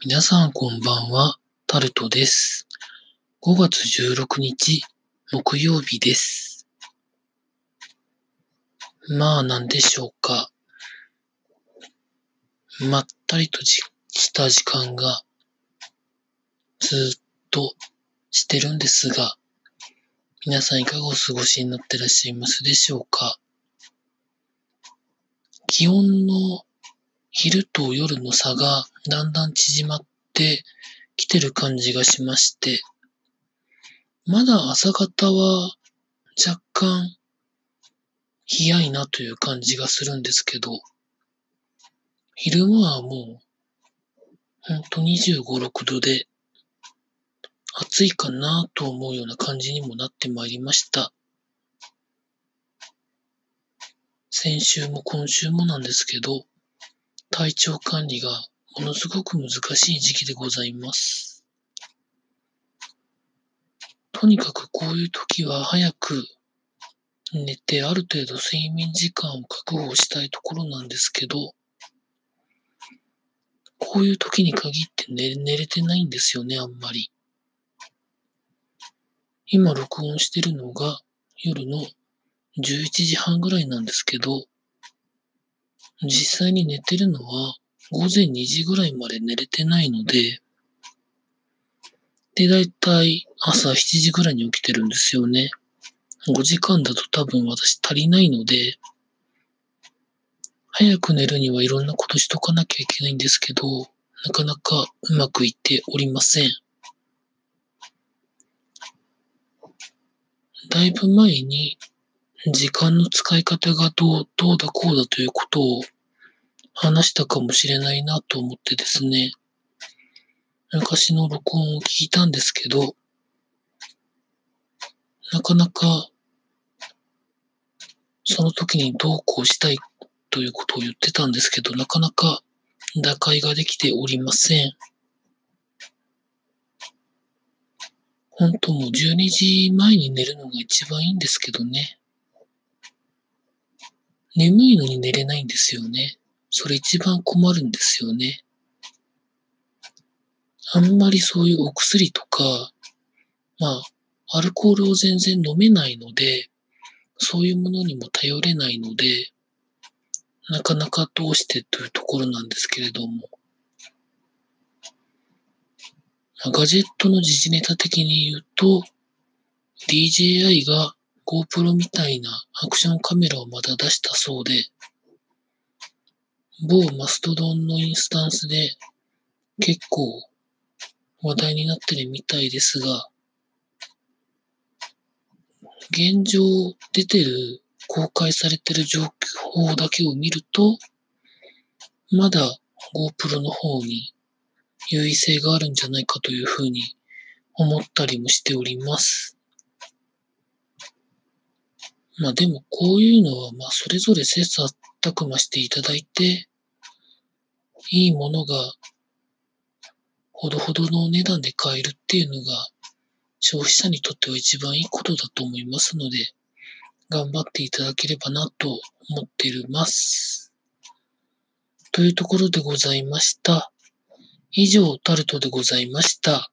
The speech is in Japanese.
皆さんこんばんは、タルトです。5月16日、木曜日です。まあ、なんでしょうか。まったりとした時間がずっとしてるんですが、皆さんいかがお過ごしになってらっしゃいますでしょうか。気温の昼と夜の差がだんだん縮まってきてる感じがしまして、まだ朝方は若干冷やいなという感じがするんですけど、昼間はもうほんと25、6度で暑いかなと思うような感じにもなってまいりました。先週も今週もなんですけど、体調管理がものすごく難しい時期でございます。とにかくこういう時は早く寝てある程度睡眠時間を確保したいところなんですけど、こういう時に限って寝寝れてないんですよね、あんまり。今録音してるのが夜の11時半ぐらいなんですけど、実際に寝てるのは午前2時ぐらいまで寝れてないので、で、だいたい朝7時ぐらいに起きてるんですよね。5時間だと多分私足りないので、早く寝るにはいろんなことしとかなきゃいけないんですけど、なかなかうまくいっておりません。だいぶ前に時間の使い方がどう、どうだこうだということを話したかもしれないなと思ってですね、昔の録音を聞いたんですけど、なかなかその時にどうこうしたいということを言ってたんですけど、なかなか打開ができておりません。本当もう12時前に寝るのが一番いいんですけどね。眠いのに寝れないんですよね。それ一番困るんですよね。あんまりそういうお薬とか、まあ、アルコールを全然飲めないので、そういうものにも頼れないので、なかなかどうしてというところなんですけれども。ガジェットの時事ネタ的に言うと、DJI が GoPro みたいなアクションカメラをまだ出したそうで、某マストドンのインスタンスで結構話題になってるみたいですが、現状出てる、公開されてる情報だけを見ると、まだ GoPro の方に優位性があるんじゃないかというふうに思ったりもしております。まあでもこういうのはまあそれぞれ切磋琢磨していただいて、いいものがほどほどのお値段で買えるっていうのが消費者にとっては一番いいことだと思いますので、頑張っていただければなと思っています。というところでございました。以上、タルトでございました。